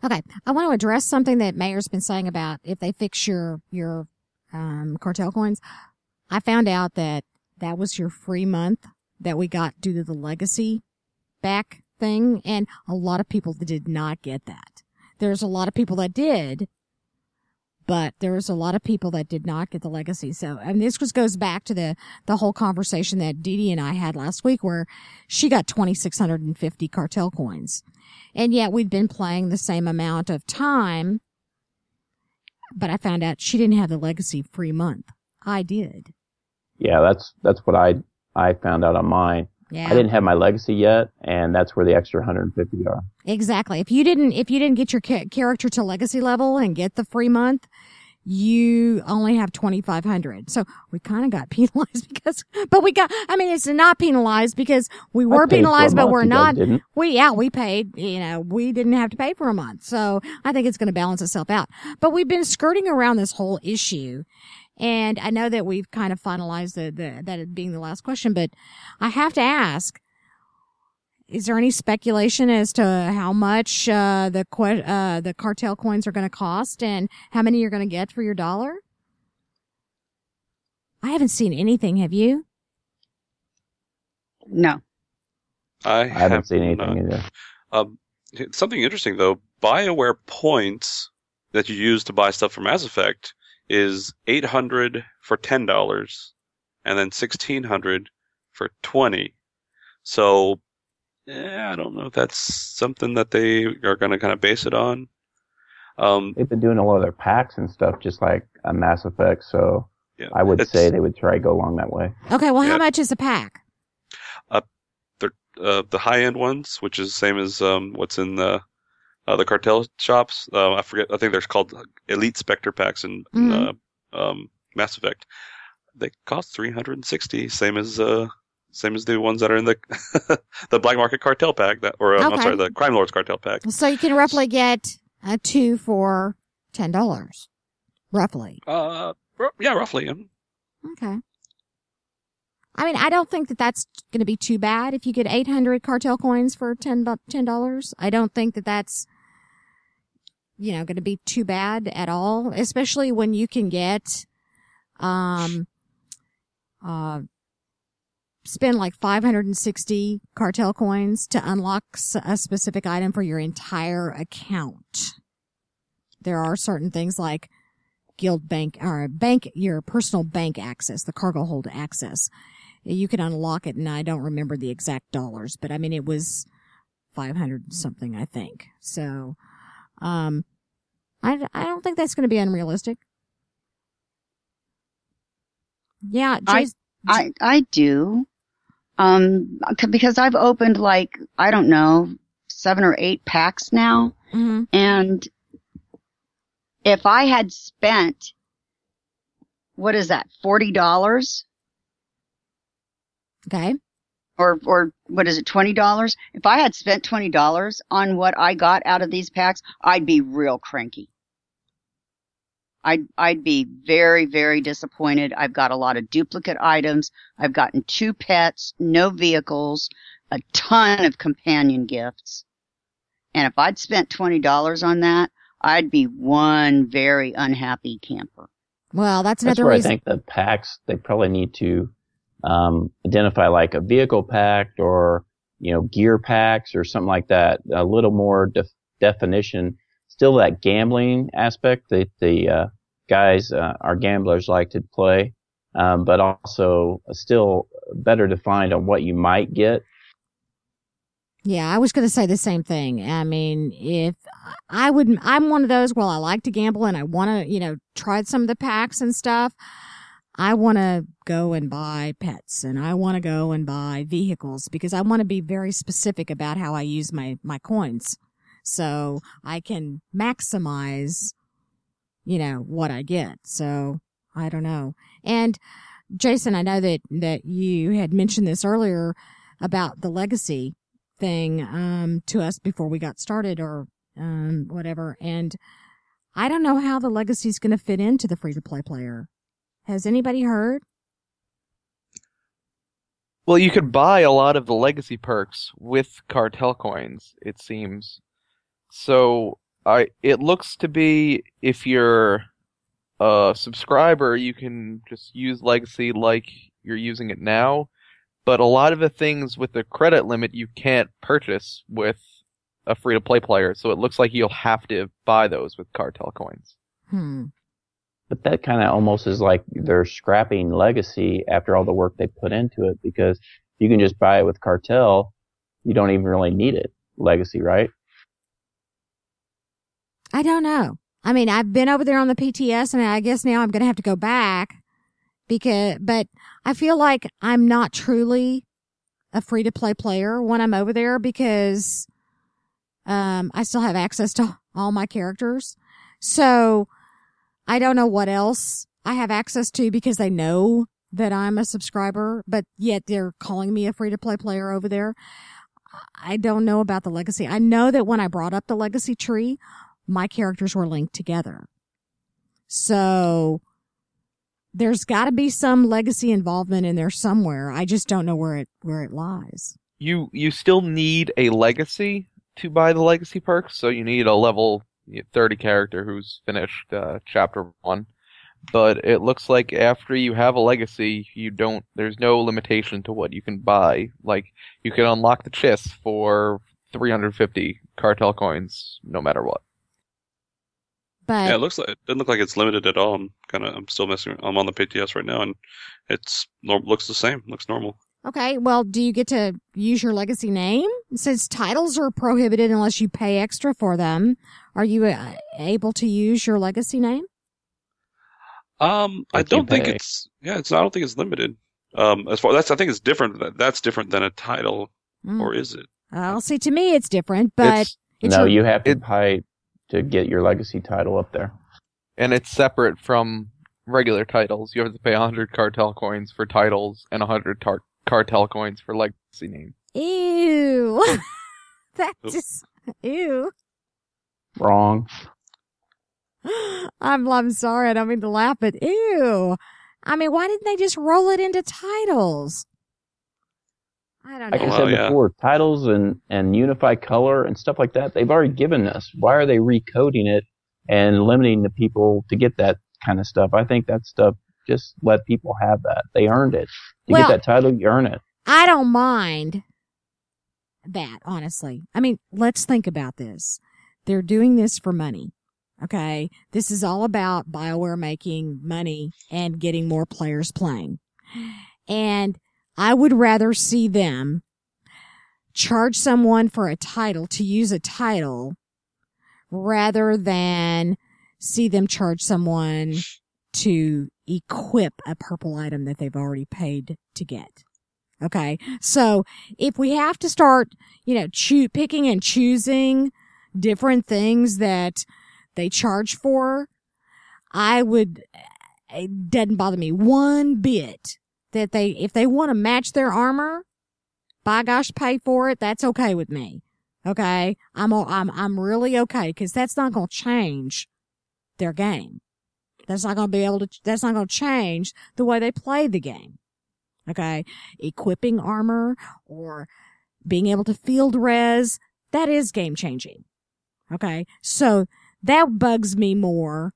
Okay, I want to address something that Maer's been saying about if they fix your your um, cartel coins. I found out that that was your free month that we got due to the legacy back thing, and a lot of people did not get that. There's a lot of people that did, but there's a lot of people that did not get the legacy. So, and this just goes back to the the whole conversation that Dee Dee and I had last week, where she got 2,650 cartel coins. And yet we'd been playing the same amount of time, but I found out she didn't have the legacy free month. I did. Yeah, that's that's what I I found out on mine. Yeah. I didn't have my legacy yet, and that's where the extra 150 are. Exactly. If you didn't, if you didn't get your ca- character to legacy level and get the free month, you only have 2,500. So we kind of got penalized because, but we got, I mean, it's not penalized because we were paid for a penalized, but we're not, we, yeah, we paid, you know, we didn't have to pay for a month. So I think it's going to balance itself out. But we've been skirting around this whole issue. And I know that we've kind of finalized the, the, that being the last question, but I have to ask, is there any speculation as to how much uh, the que- uh, the cartel coins are going to cost and how many you're going to get for your dollar? I haven't seen anything. Have you? No. I, I haven't have seen not. anything either. Um, something interesting though, BioWare points that you use to buy stuff for Mass Effect is 800 for $10 and then 1600 for 20. So, yeah, I don't know if that's something that they are going to kind of base it on. Um, They've been doing a lot of their packs and stuff, just like a Mass Effect. So yeah, I would say they would try to go along that way. Okay. Well, Yeah. how much is a pack? uh, the high end ones, which is the same as um, what's in the uh, the cartel shops. Uh, I forget. I think they're called Elite Spectre packs in, uh, um, Mass Effect. They cost three hundred and sixty, same as uh, same as the ones that are in the the black market cartel pack. That or um, I'm sorry, the crime lords cartel pack. So you can roughly get a two for ten dollars, roughly. Uh, yeah, roughly. Okay. I mean, I don't think that that's going to be too bad if you get 800 cartel coins for 10 bu- $10. I don't think that that's you know, going to be too bad at all, especially when you can get, um, uh, spend like 560 cartel coins to unlock a specific item for your entire account. There are certain things like guild bank or bank, your personal bank access, the cargo hold access. You can unlock it and I don't remember the exact dollars, but I mean, it was 500 something, I think. So, um, I, I don't think that's going to be unrealistic. Yeah, I- Jason, I I do, um, because I've opened like I don't know seven or eight packs now, mhm. and if I had spent what is that forty dollars okay. Or or what is it twenty dollars? If I had spent twenty dollars on what I got out of these packs, I'd be real cranky. I'd I'd be very very disappointed. I've got a lot of duplicate items. I've gotten two pets, no vehicles, a ton of companion gifts. And if I'd spent twenty dollars on that, I'd be one very unhappy camper. Well, that's That's another where I think the packs they probably need to um, identify like a vehicle pack or you know gear packs or something like that. A little more def- definition. Still that gambling aspect that the uh, guys, uh, our gamblers, like to play, um, but also still better defined on what you might get. Yeah, I was going to say the same thing. I mean, if I would, I'm one of those, well, I like to gamble and I want to, you know, try some of the packs and stuff. I want to go and buy pets and I want to go and buy vehicles because I want to be very specific about how I use my, my coins. So I can maximize, you know, what I get. So I don't know. And Jason, I know that, that you had mentioned this earlier about the legacy thing um, to us before we got started or um, whatever. And I don't know how the legacy is going to fit into the free to play player. Has anybody heard? Well, you could buy a lot of the legacy perks with cartel coins, it seems. So, I it looks to be if you're a subscriber, you can just use legacy like you're using it now. But a lot of the things with the credit limit you can't purchase with a free to play player, so it looks like you'll have to buy those with cartel coins. Hmm. But that kind of almost is like they're scrapping legacy after all the work they put into it because you can just buy it with cartel. You don't even really need it. Legacy, right? I don't know. I mean, I've been over there on the PTS and I guess now I'm to have to go back because, but I feel like I'm not truly a free to play player when I'm over there because, um, I still have access to all my characters. So I don't know what else I have access to because they know that I'm a subscriber, but yet they're calling me a free to play player over there. I don't know about the legacy. I know that when I brought up the legacy tree, my characters were linked together. So there's got to be some legacy involvement in there somewhere. I just don't know where it where it lies. You you still need a legacy to buy the legacy perks, so you need a level 30 character who's finished uh, chapter 1. But it looks like after you have a legacy, you don't there's no limitation to what you can buy. Like you can unlock the chest for 350 cartel coins no matter what. But Yeah, it looks like it doesn't look like it's limited at all. I'm kind of I'm still messing. I'm on the PTS right now, and it's looks the same. Looks normal. Okay, well, do you get to use your legacy name? Since titles are prohibited unless you pay extra for them. Are you uh, able to use your legacy name? Um, I Like don't think pay. it's yeah. It's I don't think it's limited. Um, as far that's I think it's different. That's different than a title, Mm. or is it? Well, see, to me, it's different, but It's, it's no, your- you have to it- pay to get your legacy title up there. and it's separate from regular titles. You have to pay 100 cartel coins for titles and 100 tar- cartel coins for legacy name. Ew. that Oop. just, ew. Wrong. I'm, I'm sorry. I don't mean to laugh, but ew. I mean, why didn't they just roll it into titles? I don't Like know. I Well, said yeah. before, titles and and unify color and stuff like that. They've already given us. Why are they recoding it and limiting the people to get that kind of stuff? I think that stuff just let people have that. They earned it. To Well- get that title, you earn it. I don't mind that, honestly. I mean, let's think about this. They're doing this for money. Okay. This is all about BioWare making money and getting more players playing. And I would rather see them charge someone for a title to use a title rather than see them charge someone to equip a purple item that they've already paid to get. Okay. So if we have to start, you know, choo- picking and choosing different things that they charge for, I would, eh, it doesn't bother me one bit that they, if they want to match their armor, by gosh, pay for it. That's okay with me. Okay. I'm, I'm, I'm really okay because that's not going to change their game. That's not going to be able to, that's not going to change the way they play the game. Okay. Equipping armor or being able to field res, that is game changing. Okay. So that bugs me more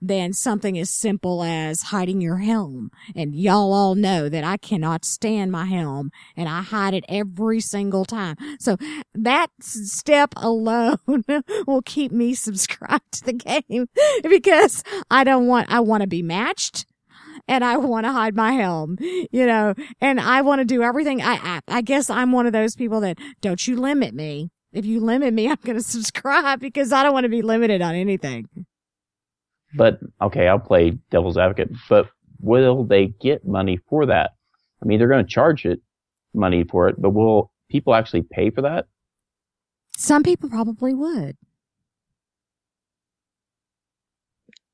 than something as simple as hiding your helm. And y'all all know that I cannot stand my helm and I hide it every single time. So that step alone will keep me subscribed to the game because I don't want, I want to be matched and I want to hide my helm, you know, and I want to do everything. I, I, I guess I'm one of those people that don't you limit me. If you limit me, I'm going to subscribe because I don't want to be limited on anything. But okay, I'll play devil's advocate. But will they get money for that? I mean, they're going to charge it money for it, but will people actually pay for that? Some people probably would.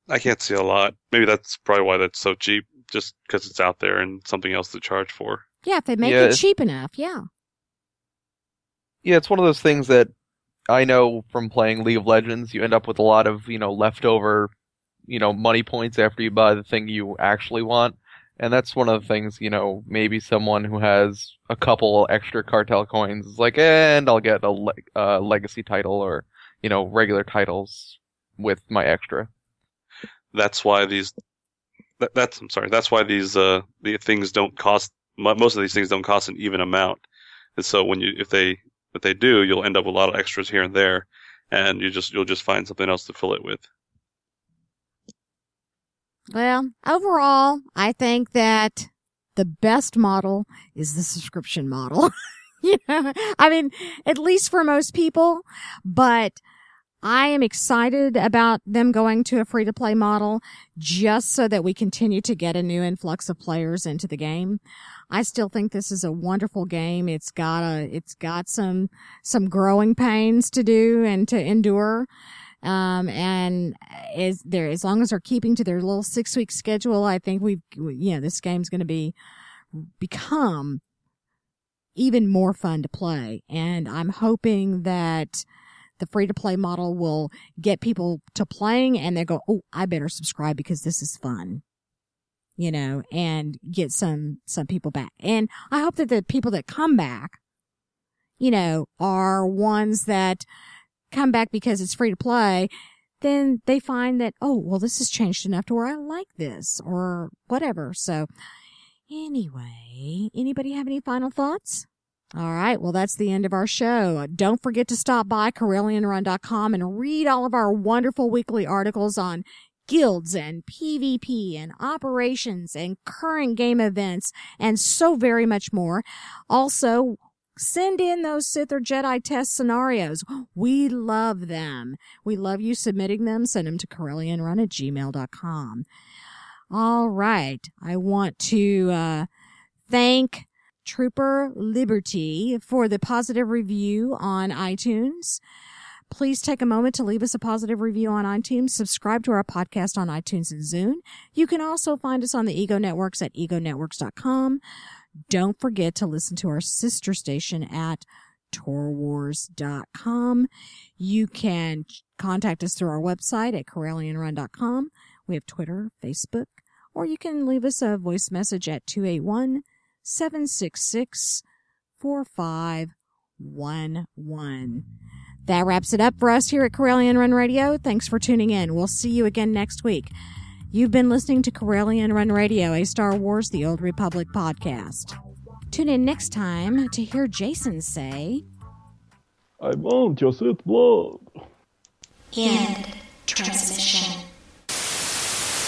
I can't see a lot. Maybe that's probably why that's so cheap, just because it's out there and something else to charge for. Yeah, if they make Yeah, it cheap enough. Yeah. Yeah, it's one of those things that I know from playing League of Legends, you end up with a lot of, you know, leftover, you know, money points after you buy the thing you actually want. And that's one of the things, you know, maybe someone who has a couple extra cartel coins is like, and I'll get a le- uh, legacy title or, you know, regular titles with my extra. That's why these. That, that's I'm sorry. That's why these uh the things don't cost. Most of these things don't cost an even amount, and so when you if they if they do, you'll end up with a lot of extras here and there, and you just you'll just find something else to fill it with. Well, overall, I think that the best model is the subscription model. know, I mean, at least for most people, but I am excited about them going to a free to play model just so that we continue to get a new influx of players into the game. I still think this is a wonderful game. It's got a, it's got some, some growing pains to do and to endure. Um, and is there, as long as they're keeping to their little six week schedule, I think we've, you know, this game's going to be, become even more fun to play. And I'm hoping that the free to play model will get people to playing and they go, Oh, I better subscribe because this is fun. You know, and get some, some people back. And I hope that the people that come back, you know, are ones that come back because it's free to play. Then they find that, oh, well, this has changed enough to where I like this or whatever. So anyway, anybody have any final thoughts? All right. Well, that's the end of our show. Don't forget to stop by CorellianRun.com and read all of our wonderful weekly articles on guilds and PvP and operations and current game events and so very much more. Also, send in those Sith or Jedi test scenarios. We love them. We love you submitting them. Send them to CorellianRun at gmail.com. All right. I want to, uh, thank Trooper Liberty for the positive review on iTunes. Please take a moment to leave us a positive review on iTunes. Subscribe to our podcast on iTunes and Zune. You can also find us on the Ego Networks at egonetworks.com. Don't forget to listen to our sister station at torwars.com. You can contact us through our website at corellianrun.com. We have Twitter, Facebook, or you can leave us a voice message at 281 766 4511. That wraps it up for us here at Corellian Run Radio. Thanks for tuning in. We'll see you again next week. You've been listening to Corellian Run Radio, a Star Wars The Old Republic podcast. Tune in next time to hear Jason say, I want your sweet blood. End transmission.